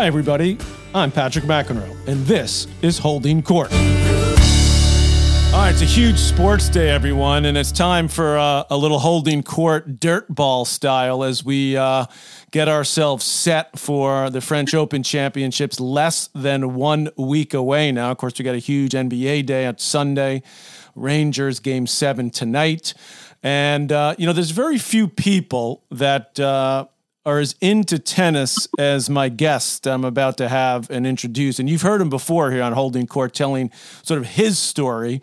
Hi, everybody. I'm Patrick McEnroe, and this is Holding Court. All right, it's a huge sports day, everyone, and it's time for uh, a little holding court dirt ball style as we uh, get ourselves set for the French Open Championships less than one week away now. Of course, we got a huge NBA day on Sunday, Rangers game seven tonight. And, uh, you know, there's very few people that uh, are as into tennis as my guest I'm about to have and introduce. And you've heard him before here on Holding Court telling sort of his story.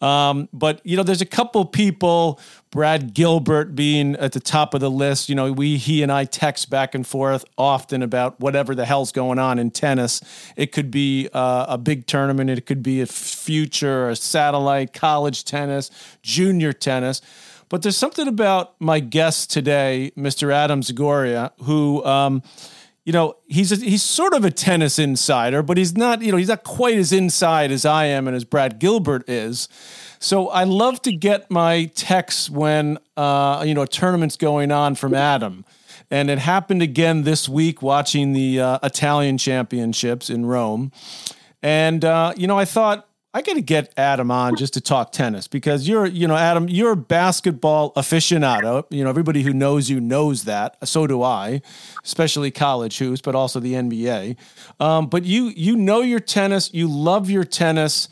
Um, but, you know, there's a couple people, Brad Gilbert being at the top of the list. You know, we, he and I text back and forth often about whatever the hell's going on in tennis. It could be uh, a big tournament, it could be a future, a satellite, college tennis, junior tennis. But there's something about my guest today, Mr. Adam Zagoria, who, um, you know, he's a, he's sort of a tennis insider, but he's not, you know, he's not quite as inside as I am and as Brad Gilbert is. So I love to get my texts when, uh, you know, a tournament's going on from Adam. And it happened again this week watching the uh, Italian championships in Rome. And, uh, you know, I thought, I got to get Adam on just to talk tennis because you're, you know, Adam, you're a basketball aficionado. You know, everybody who knows you knows that. So do I, especially college hoops, but also the NBA. Um, but you, you know your tennis. You love your tennis,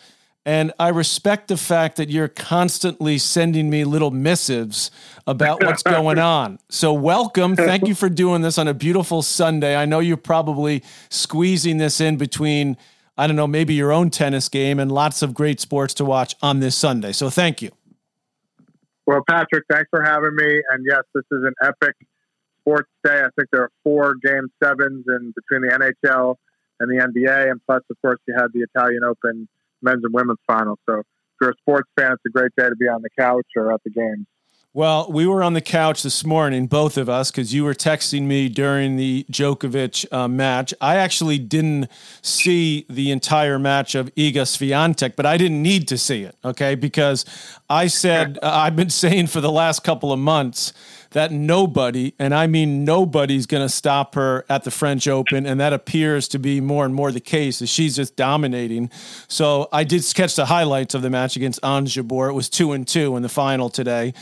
and I respect the fact that you're constantly sending me little missives about what's going on. So welcome. Thank you for doing this on a beautiful Sunday. I know you're probably squeezing this in between I don't know, maybe your own tennis game and lots of great sports to watch on this Sunday. So thank you. Well, Patrick, thanks for having me. And yes, this is an epic sports day. I think there are four game sevens in between the NHL and the NBA. And plus, of course, you had the Italian Open men's and women's final. So if you're a sports fan, it's a great day to be on the couch or at the games. Well, we were on the couch this morning, both of us, because you were texting me during the Djokovic uh, match. I actually didn't see the entire match of Iga Swiatek, but I didn't need to see it, okay? Because I said, uh, I've been saying for the last couple of months that nobody, and I mean nobody's going to stop her at the French Open, and that appears to be more and more the case as she's just dominating. So I did sketch the highlights of the match against Ons Jabeur. It was two and two in the final today,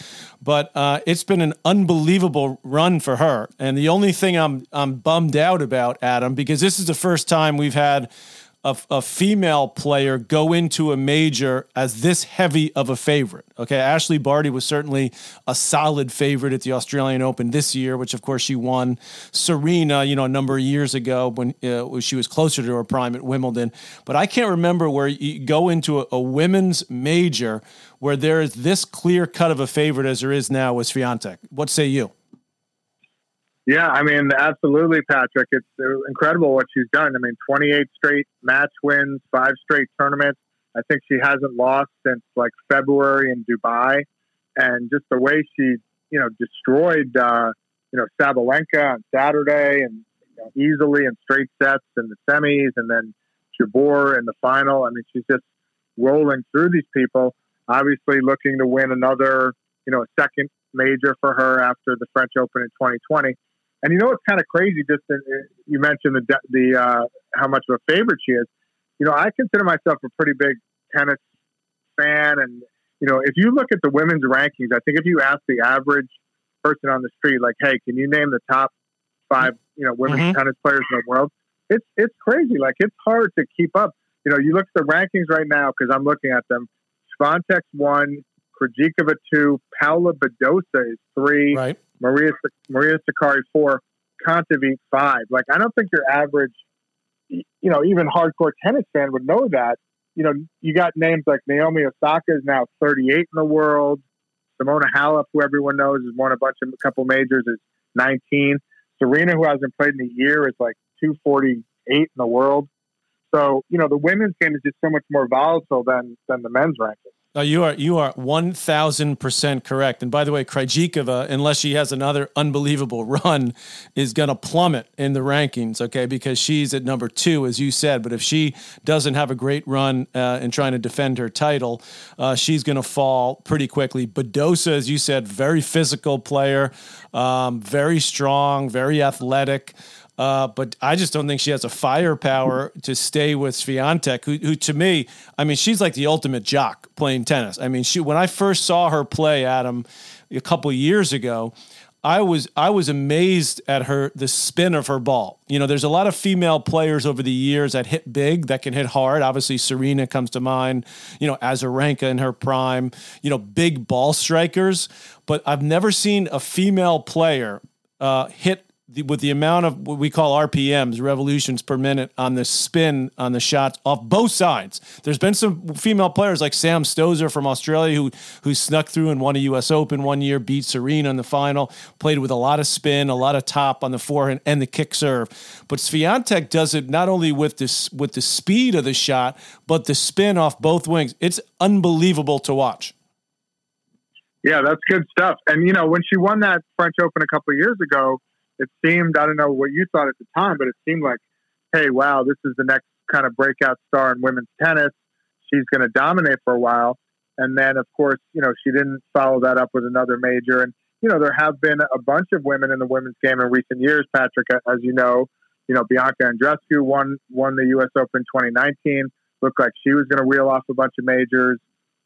but uh, it's been an unbelievable run for her. And the only thing I'm I'm bummed out about, Adam, because this is the first time we've had a, a, female player go into a major as this heavy of a favorite. Okay, Ashleigh Barty was certainly a solid favorite at the Australian Open this year, which of course she won. Serena, you know, a number of years ago when uh, she was closer to her prime at Wimbledon. But I can't remember where you go into a, a women's major where there is this clear cut of a favorite as there is now with Swiatek. What say you? Yeah, I mean, absolutely, Patrick. It's incredible what she's done. I mean, 28 straight match wins, five straight tournaments. I think she hasn't lost since like February in Dubai, and just the way she, you know, destroyed, uh, you know, Sabalenka on Saturday, and you know, easily in straight sets in the semis, and then Jabeur in the final. I mean, she's just rolling through these people. Obviously, looking to win another, you know, a second major for her after the French Open in 2020. And you know what's kind of crazy? Just in, you mentioned the the uh, how much of a favorite she is. You know, I consider myself a pretty big tennis fan, and you know, if you look at the women's rankings, I think if you ask the average person on the street, like, "Hey, can you name the top five, you know, women's mm-hmm. tennis players in the world?" It's it's crazy. Like, it's hard to keep up. You know, you look at the rankings right now because I'm looking at them. Swiatek's one, Krejcikova two, Paula Badosa is three, right. Maria Maria Sakkari four, Kontaveit five. Like I don't think your average, you know, even hardcore tennis fan would know that. You know, you got names like Naomi Osaka is now 38 in the world. Simona Halep, who everyone knows has won a bunch of a couple majors, is 19. Serena, who hasn't played in a year, is like 248 in the world. So you know, the women's game is just so much more volatile than than the men's ranking. You are you are one thousand percent correct. And by the way, Krejcikova, unless she has another unbelievable run, is going to plummet in the rankings. Okay, because she's at number two, as you said. But if she doesn't have a great run uh, in trying to defend her title, uh, she's going to fall pretty quickly. Badosa, as you said, very physical player, um, very strong, very athletic. Uh, but I just don't think she has a firepower to stay with Swiatek, who, who to me, I mean, she's like the ultimate jock playing tennis. I mean, she when I first saw her play, Adam, a couple years ago, I was I was amazed at her the spin of her ball. You know, there's a lot of female players over the years that hit big, that can hit hard. Obviously, Serena comes to mind. You know, Azarenka in her prime. You know, big ball strikers. But I've never seen a female player uh, hit the, with the amount of what we call RPMs, revolutions per minute, on the spin on the shots off both sides. There's been some female players like Sam Stosur from Australia who who snuck through and won a U.S. Open one year, beat Serena in the final, played with a lot of spin, a lot of top on the forehand and the kick serve. But Swiatek does it not only with this with the speed of the shot, but the spin off both wings. It's unbelievable to watch. Yeah, that's good stuff. And you know, when she won that French Open a couple of years ago it seemed, I don't know what you thought at the time, but it seemed like, hey, wow, this is the next kind of breakout star in women's tennis. She's going to dominate for a while. And then, of course, you know, she didn't follow that up with another major. And, you know, there have been a bunch of women in the women's game in recent years, Patrick, as you know. You know, Bianca Andreescu won won the U.S. Open 2019. Looked like she was going to reel off a bunch of majors.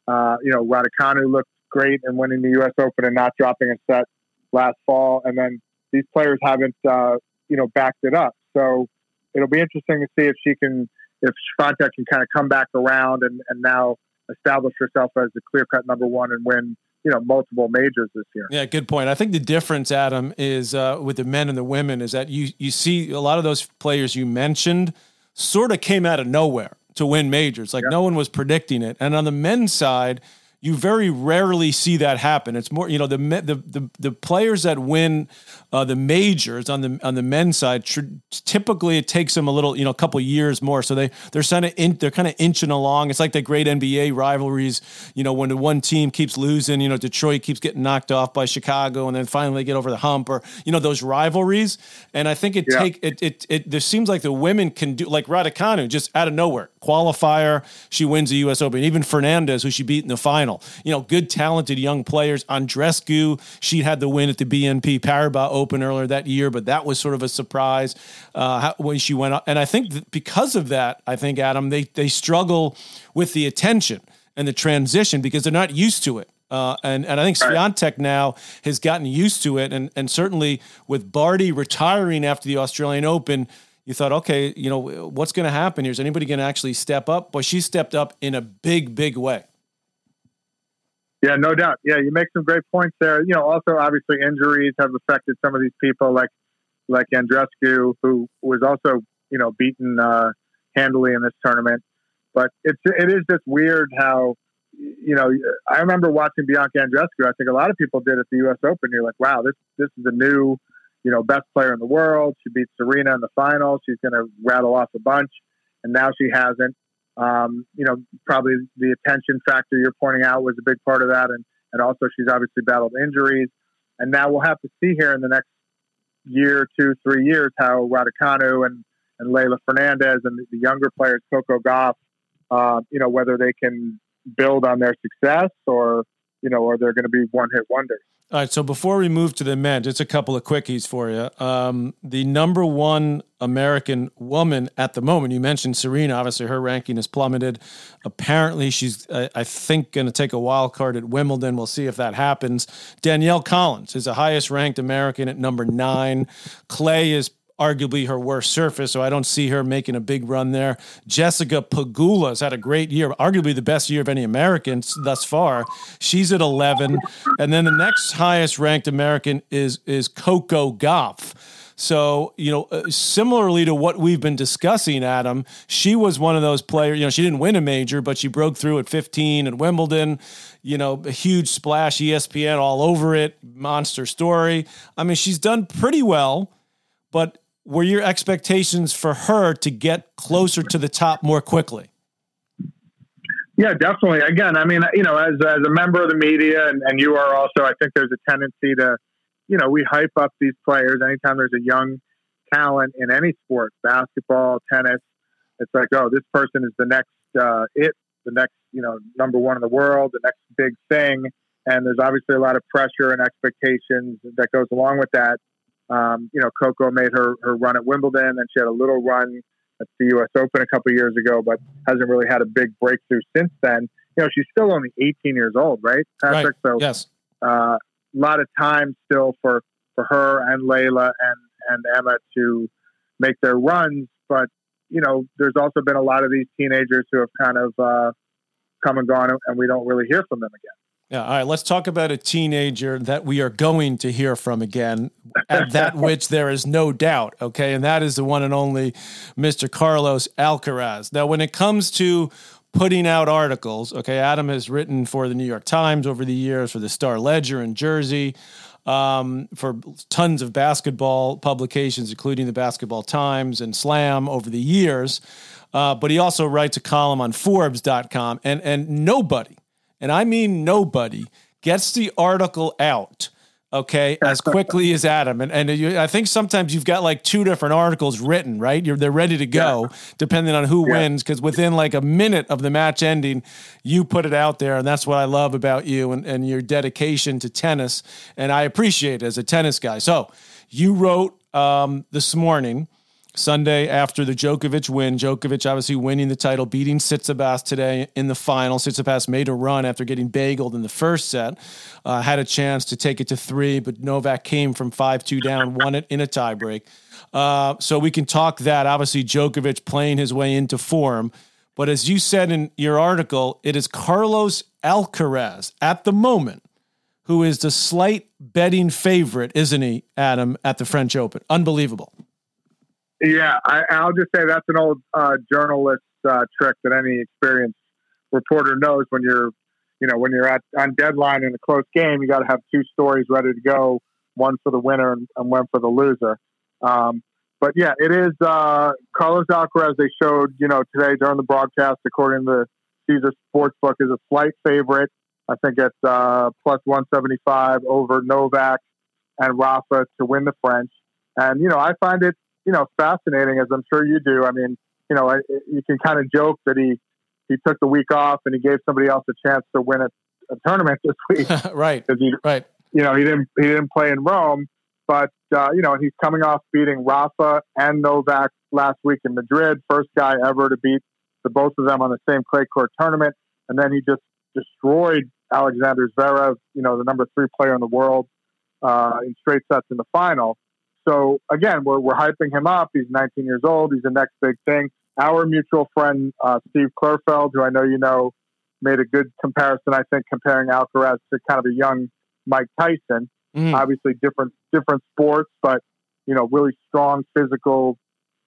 Uh, you know, Raducanu looked great in winning the U.S. Open and not dropping a set last fall. And then these players haven't, uh, you know, backed it up. So it'll be interesting to see if she can, if Swiatek can kind of come back around and, and now establish herself as the clear cut number one and win, you know, multiple majors this year. Yeah, good point. I think the difference, Adam, is uh, with the men and the women is that you you see a lot of those players you mentioned sort of came out of nowhere to win majors. Like no one was predicting it. And on the men's side, you very rarely see that happen. It's more, you know, the the the, the players that win uh, the majors on the on the men's side. Tr- typically, it takes them a little, you know, a couple years more. So they they're kind of in, they're kind of inching along. It's like the great NBA rivalries. You know, when the one team keeps losing, you know, Detroit keeps getting knocked off by Chicago, and then finally they get over the hump, or you know, those rivalries. And I think it yeah. take it, it it there seems like the women can do like Raducanu just out of nowhere qualifier. She wins the U.S. Open. Even Fernandez, who she beat in the final final. You know, good, talented young players. Andreescu, she had the win at the BNP Paribas Open earlier that year, but that was sort of a surprise uh, when she went up. And I think because of that, I think, Adam, they, they struggle with the attention and the transition because they're not used to it. Uh, and, and I think Swiatek now has gotten used to it. And, and certainly with Barty retiring after the Australian Open, you thought, okay, you know, what's going to happen here? Is anybody going to actually step up? But she stepped up in a big, big way. Yeah, no doubt. Yeah, you make some great points there. You know, also obviously injuries have affected some of these people, like like Andreescu, who was also you know beaten uh, handily in this tournament. But it's it is just weird how you know I remember watching Bianca Andreescu. I think a lot of people did at the U.S. Open. You're like, wow, this this is a new you know best player in the world. She beat Serena in the final. She's going to rattle off a bunch, and now she hasn't. Um, you know, probably the attention factor you're pointing out was a big part of that, and and also she's obviously battled injuries, and now we'll have to see here in the next year, two, three years how Raducanu and and Leylah Fernandez and the younger players, Coco Gauff, uh, you know, whether they can build on their success or you know, or they're going to be one hit wonders. All right. So before we move to the men, just a couple of quickies for you. Um, the number one American woman at the moment, you mentioned Serena. Obviously, her ranking has plummeted. Apparently, she's, I, I think, going to take a wild card at Wimbledon. We'll see if that happens. Danielle Collins is the highest ranked American at number nine. Clay is arguably her worst surface, so I don't see her making a big run there. Jessica Pegula has had a great year, arguably the best year of any American thus far. She's at 11, and then the next highest ranked American is is Coco Gauff. So, you know, uh, similarly to what we've been discussing, Adam, she was one of those players, you know, she didn't win a major, but she broke through at 15 at Wimbledon, you know, a huge splash, ESPN all over it, monster story. I mean, she's done pretty well, but were your expectations for her to get closer to the top more quickly? Yeah, definitely. Again, I mean, you know, as, as a member of the media, and, and you are also, I think there's a tendency to, you know, we hype up these players anytime there's a young talent in any sport, basketball, tennis. It's like, oh, this person is the next uh, it, the next, you know, number one in the world, the next big thing. And there's obviously a lot of pressure and expectations that goes along with that. Um, you know, Coco made her her run at Wimbledon, and she had a little run at the U.S. Open a couple years ago, but hasn't really had a big breakthrough since then. You know, she's still only 18 years old, right, Patrick? Right. So, yes, uh, a lot of time still for for her and Leylah and and Emma to make their runs. But you know, there's also been a lot of these teenagers who have kind of uh, come and gone, and we don't really hear from them again. Yeah, all right. Let's talk about a teenager that we are going to hear from again, at that which there is no doubt. Okay, and that is the one and only Mr. Carlos Alcaraz. Now, when it comes to putting out articles, okay, Adam has written for the New York Times over the years, for the Star Ledger in Jersey, um, for tons of basketball publications, including the Basketball Times and Slam over the years. Uh, but he also writes a column on Forbes.com, and and nobody and I mean nobody, gets the article out okay, as quickly as Adam. And, and you, I think sometimes you've got like two different articles written, right? You're, they're ready to go, yeah. depending on who yeah. wins, because within like a minute of the match ending, you put it out there. And that's what I love about you and, and your dedication to tennis. And I appreciate it as a tennis guy. So you wrote um, this morning – Sunday after the Djokovic win. Djokovic obviously winning the title, beating Tsitsipas today in the final. Tsitsipas made a run after getting bageled in the first set. Uh, had a chance to take it to three, but Novak came from 5 2 down, won it in a tiebreak. Uh, so we can talk that. Obviously, Djokovic playing his way into form. But as you said in your article, it is Carlos Alcaraz at the moment who is the slight betting favorite, isn't he, Adam, at the French Open? Unbelievable. Yeah, I, will just say that's an old uh, journalist uh, trick that any experienced reporter knows. When you're, you know, when you're at on deadline in a close game, you got to have two stories ready to go, one for the winner and, and one for the loser. Um, but yeah, it is uh, Carlos Alcaraz. They showed, you know, today during the broadcast, according to the Caesar Sportsbook, is a slight favorite. I think it's uh, plus 175 over Novak and Rafa to win the French. And you know, I find it you know, fascinating as I'm sure you do. I mean, you know, you can kind of joke that he he took the week off and he gave somebody else a chance to win a, a tournament this week. right. Because he, right. You know, he didn't he didn't play in Rome, but uh, you know, he's coming off beating Rafa and Novak last week in Madrid. First guy ever to beat the both of them on the same clay court tournament, and then he just destroyed Alexander Zverev, you know, the number three player in the world, uh, in straight sets in the final. So again, we're, we're hyping him up. He's 19 years old. He's the next big thing. Our mutual friend, uh, Steve Klerfeld, who I know you know, made a good comparison, I think, comparing Alcaraz to kind of a young Mike Tyson. Mm. Obviously different, different sports, but, you know, really strong physical,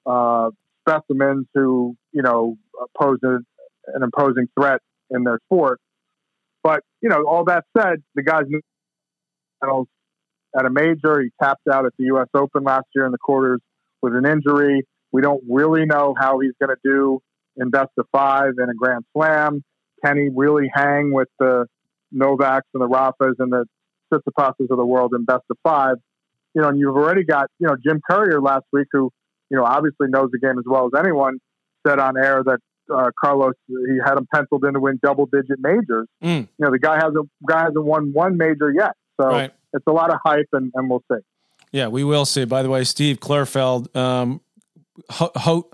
uh, specimens who, you know, pose a, an imposing threat in their sport. But, you know, all that said, the guy's at a major. He tapped out at the U.S. Open last year in the quarters with an injury. We don't really know how he's going to do in best of five and a Grand Slam. Can he really hang with the Novaks and the Rafas and the Tsitsipas's of the world in best of five? You know, and you've already got you know Jim Courier last week, who you know obviously knows the game as well as anyone, said on air that uh, Carlos he had him penciled in to win double digit majors. Mm. You know, the guy hasn't guy hasn't won one major yet, so. Right it's a lot of hype, and, and we'll see. Yeah, we will see. By the way, Steve Klerfeld um, ho- ho-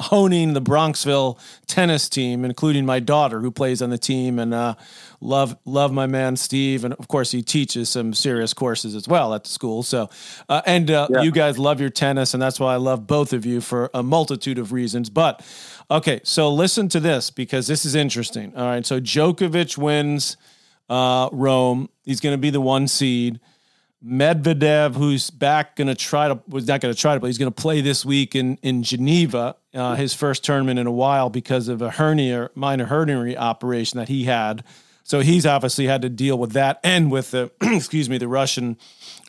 honing the Bronxville tennis team, including my daughter who plays on the team, and uh, love love my man Steve, and of course he teaches some serious courses as well at the school. So, uh, and uh, yeah. you guys love your tennis, and that's why I love both of you for a multitude of reasons. But okay, so listen to this because this is interesting. All right, so Djokovic wins uh, Rome. He's going to be the one seed. Medvedev, who's back, going to try to was not going to try to, but he's going to play this week in in Geneva, uh, his first tournament in a while because of a hernia, minor hernia operation that he had. So he's obviously had to deal with that and with the excuse me the Russian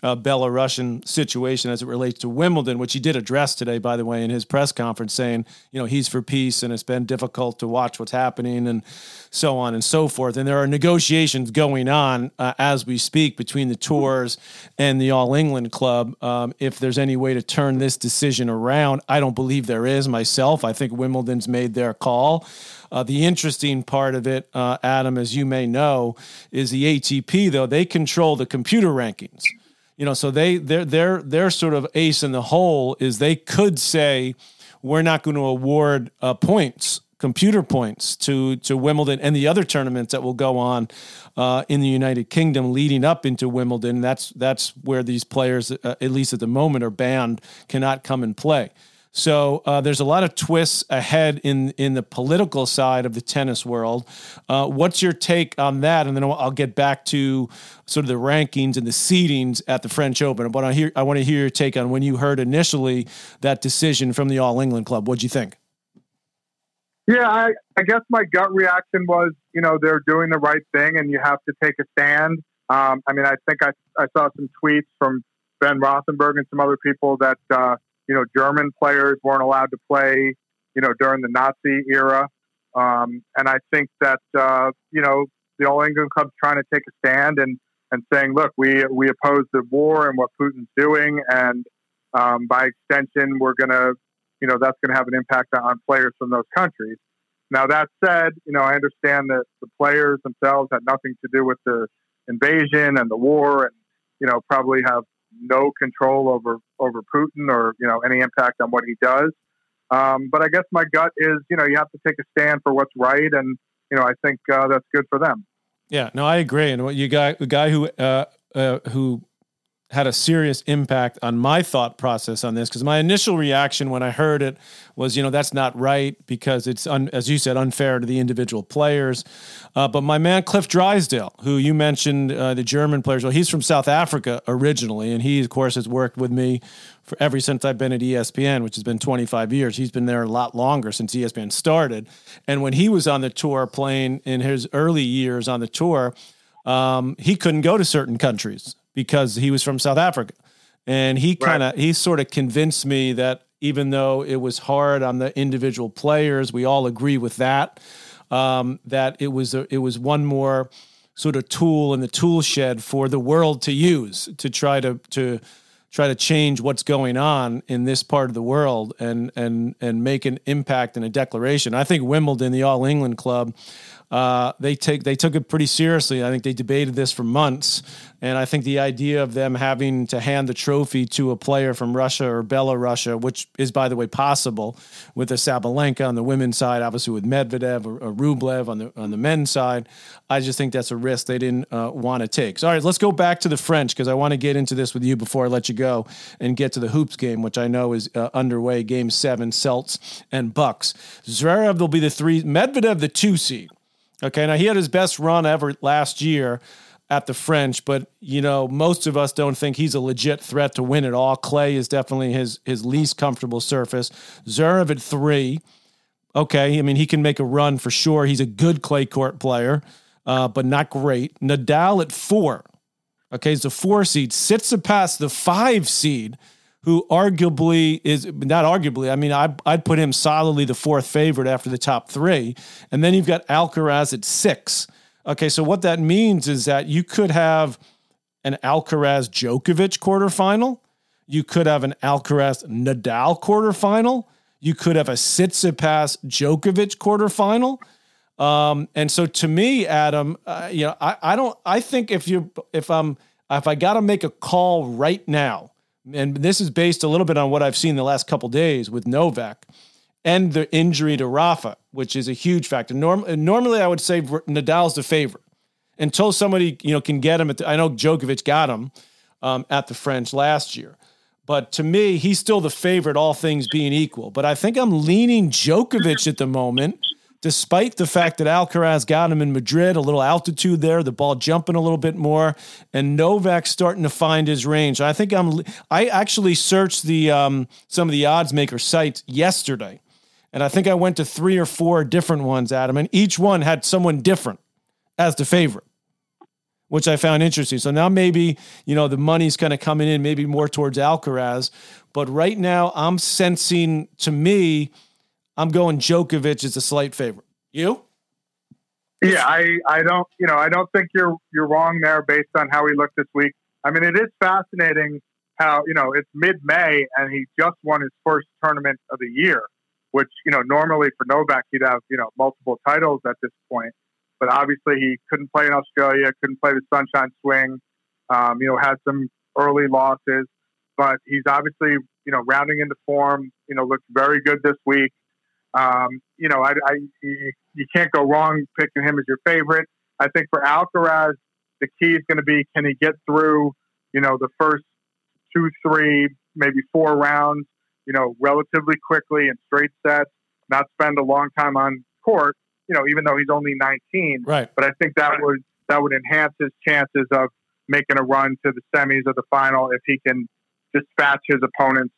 uh, Belarusian situation as it relates to Wimbledon, which he did address today, by the way, in his press conference, saying, you know, he's for peace and it's been difficult to watch what's happening and so on and so forth. And there are negotiations going on uh, as we speak between the tours and the All England Club. Um, if there's any way to turn this decision around, I don't believe there is myself. I think Wimbledon's made their call. Uh, the interesting part of it, uh, Adam, as you may know, is the ATP, though, they control the computer rankings. You know, so they their their their sort of ace in the hole is they could say we're not going to award uh, points computer points to to Wimbledon and the other tournaments that will go on uh, in the United Kingdom leading up into Wimbledon. That's that's where these players, uh, at least at the moment, are banned, cannot come and play. So uh, there's a lot of twists ahead in in the political side of the tennis world. Uh, what's your take on that? And then I'll, I'll, get back to sort of the rankings and the seedings at the French Open. But I hear I want to hear your take on when you heard initially that decision from the All England Club. What'd you think? Yeah, I, I guess my gut reaction was, you know, they're doing the right thing, and you have to take a stand. Um, I mean, I think I, I saw some tweets from Ben Rothenberg and some other people that uh, you know German players weren't allowed to play, you know, during the Nazi era, um, and I think that uh, you know the All England Club's trying to take a stand and and saying, look, we we oppose the war and what Putin's doing, and um, by extension, we're going to you know, that's going to have an impact on players from those countries. Now, that said, you know, I understand that the players themselves had nothing to do with the invasion and the war and, you know, probably have no control over, over Putin or, you know, any impact on what he does. Um, but I guess my gut is, you know, you have to take a stand for what's right. And, you know, I think uh, that's good for them. Yeah, no, I agree. And what you got, the guy who, uh, uh, who had a serious impact on my thought process on this because my initial reaction when I heard it was, you know, that's not right because it's, un, as you said, unfair to the individual players. Uh, but my man Cliff Drysdale, who you mentioned, uh, the German players, well, he's from South Africa originally, and he, of course, has worked with me for ever since I've been at ESPN, which has been 25 years. He's been there a lot longer since ESPN started. And when he was on the tour playing in his early years on the tour, um, he couldn't go to certain countries because he was from South Africa. And he kind of, right. he sort of convinced me that even though it was hard on the individual players, we all agree with that, um, that it was, a, it was one more sort of tool in the tool shed for the world to use to try to, to, try to change what's going on in this part of the world and and and make an impact and a declaration. I think Wimbledon, the All England club, uh, they take they took it pretty seriously. I think they debated this for months, and I think the idea of them having to hand the trophy to a player from Russia or Belarus, which is by the way possible with a Sabalenka on the women's side, obviously with Medvedev or, or Rublev on the on the men's side, I just think that's a risk they didn't uh, want to take. So all right, let's go back to the French because I want to get into this with you before I let you go and get to the hoops game, which I know is uh, underway. Game seven, Celts and Bucks. Zverev will be the three, Medvedev the two seed. Okay, now he had his best run ever last year at the French, but you know most of us don't think he's a legit threat to win it all. Clay is definitely his his least comfortable surface. Zverev at three, okay, I mean he can make a run for sure. He's a good clay court player, uh, but not great. Nadal at four, okay, he's a four seed, sits past the five seed who arguably is not arguably, I mean, I, I'd put him solidly the fourth favorite after the top three. And then you've got Alcaraz at six. Okay, so what that means is that you could have an Alcaraz Djokovic quarterfinal. You could have an Alcaraz Nadal quarterfinal. You could have a Tsitsipas Djokovic quarterfinal. Um, and so to me, Adam, uh, you know, I, I don't, I think if you, if I'm, if I got to make a call right now, and this is based a little bit on what I've seen the last couple days with Novak and the injury to Rafa, which is a huge factor. Norm, normally, I would say Nadal's the favorite until somebody you know can get him. The, I know Djokovic got him um, at the French last year, but to me, he's still the favorite, all things being equal. But I think I'm leaning Djokovic at the moment despite the fact that Alcaraz got him in Madrid, a little altitude there, the ball jumping a little bit more, and Novak starting to find his range. I think I'm. I actually searched the um, some of the odds maker sites yesterday, and I think I went to three or four different ones, Adam, and each one had someone different as the favorite. Which I found interesting. So now maybe, you know, the money's kind of coming in maybe more towards Alcaraz. But right now I'm sensing to me, I'm going Djokovic is a slight favorite. You? Yeah, I, I don't you know I don't think you're you're wrong there based on how he looked this week. I mean, it is fascinating how you know it's mid May and he just won his first tournament of the year, which you know normally for Novak he'd have you know multiple titles at this point, but obviously he couldn't play in Australia, couldn't play the Sunshine Swing, um, you know had some early losses, but he's obviously, you know, rounding into form, you know, looks very good this week. Um, you know, I, I, you can't go wrong picking him as your favorite. I think for Alcaraz, the key is going to be can he get through, you know, the first two, three, maybe four rounds, you know, relatively quickly in straight sets, not spend a long time on court, you know, even though he's only 19. Right. But I think that would that would enhance his chances of making a run to the semis or the final if he can dispatch his opponents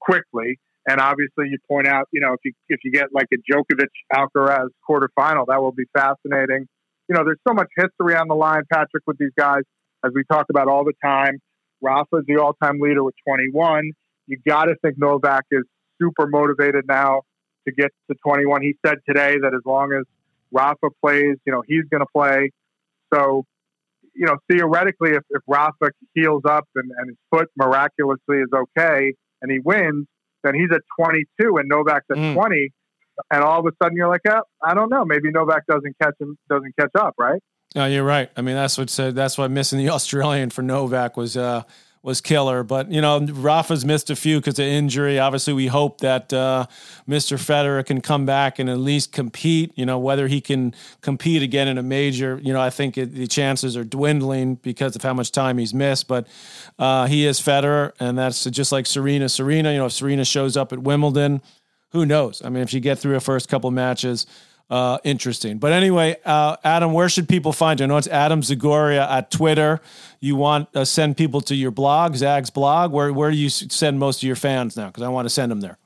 quickly. And obviously, you point out, you know, if you if you get like a Djokovic Alcaraz quarterfinal, that will be fascinating. You know, there's so much history on the line, Patrick, with these guys, as we talk about all the time. Rafa's the all-time leader with 21. You got to think Novak is super motivated now to get to 21. He said today that as long as Rafa plays, you know, he's going to play. So, you know, theoretically, if, if Rafa heals up and, and his foot miraculously is okay and he wins, then he's at 22 and Novak's at mm. 20. And all of a sudden you're like, oh, I don't know. Maybe Novak doesn't catch him, doesn't catch up, right? No, you're right. I mean, that's what said. That's why missing the Australian for Novak was uh, was killer. But you know, Rafa's missed a few because of injury. Obviously, we hope that uh, Mr. Federer can come back and at least compete. You know, whether he can compete again in a major. You know, I think it, the chances are dwindling because of how much time he's missed. But uh, he is Federer, and that's just like Serena. Serena, you know, if Serena shows up at Wimbledon, who knows? I mean, if you get through a first couple matches uh, interesting. But anyway, uh, Adam, where should people find you? I know it's Adam Zagoria at Twitter. You want to send people to your blog, Zag's blog. Where where do you send most of your fans now? Because I want to send them there.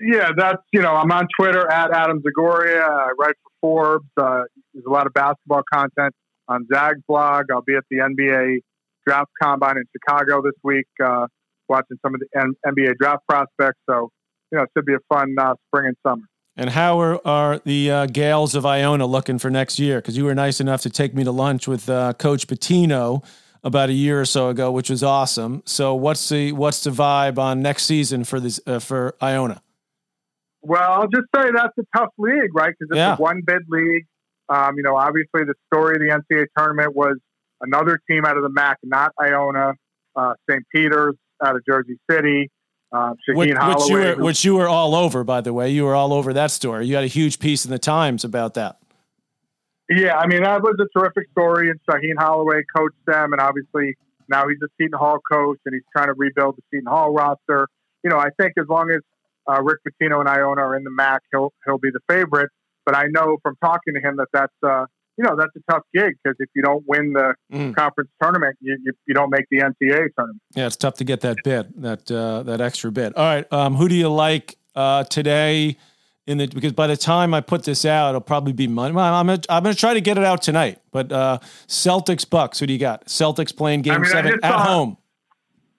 Yeah, that's you know I'm on Twitter at Adam Zagoria. I write for Forbes. Uh, there's a lot of basketball content on Zag's blog. I'll be at the NBA draft combine in Chicago this week, uh, watching some of the N- NBA draft prospects. So you know, it should be a fun uh, spring and summer. And how are, are the uh, Gaels of Iona looking for next year? Because you were nice enough to take me to lunch with uh, Coach Pitino about a year or so ago, which was awesome. So what's the what's the vibe on next season for this uh, for Iona? Well, I'll just say that's a tough league, right? Because it's yeah. a one bid league. Um, you know, obviously the story of the NCAA tournament was another team out of the MAAC, not Iona, uh, St. Peter's out of Jersey City. Uh, which, which, you were, which you were all over, by the way. You were all over that story. You had a huge piece in the Times about that. Yeah, I mean that was a terrific story. And Shaheen Holloway coached them, and obviously now he's a Seton Hall coach, and he's trying to rebuild the Seton Hall roster. You know, I think as long as uh, Rick Pitino and Iona are in the MAAC, he'll he'll be the favorite. But I know from talking to him that that's uh, you know that's a tough gig because if you don't win the mm. conference tournament, you, you, you don't make the NCAA tournament. Yeah, it's tough to get that bit that uh, that extra bit. All right, um, who do you like uh, today? In the because by the time I put this out, it'll probably be Monday. Well, I'm gonna, I'm gonna try to get it out tonight. But uh, Celtics Bucks, who do you got? Celtics playing Game I mean, Seven at saw, home.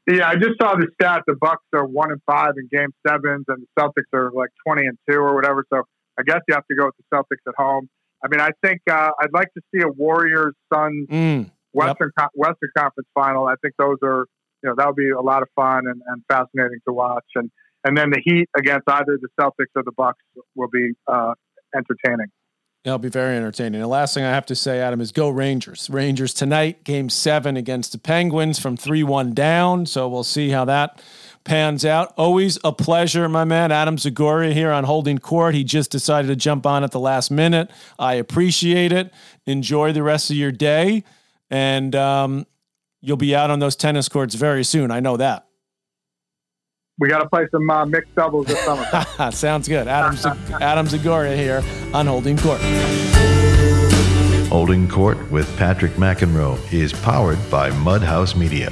Yeah, I just saw the stat. The Bucks are one and five in Game Sevens, and the Celtics are like twenty and two or whatever. So I guess you have to go with the Celtics at home. I mean, I think uh, I'd like to see a Warriors Suns mm, Western yep. Western Conference final. I think those are you know that would be a lot of fun and, and fascinating to watch. And and then the Heat against either the Celtics or the Bucks will be uh, entertaining. It'll be very entertaining. The last thing I have to say, Adam, is go Rangers. Rangers tonight, game seven against the Penguins from 3 1 down. So we'll see how that pans out. Always a pleasure, my man. Adam Zagoria here on Holding Court. He just decided to jump on at the last minute. I appreciate it. Enjoy the rest of your day. And um, you'll be out on those tennis courts very soon. I know that. We got to play some uh, mixed doubles this summer. Sounds good. Adam, Adam Zagoria here on Holding Court. Holding Court with Patrick McEnroe is powered by Mudhouse Media.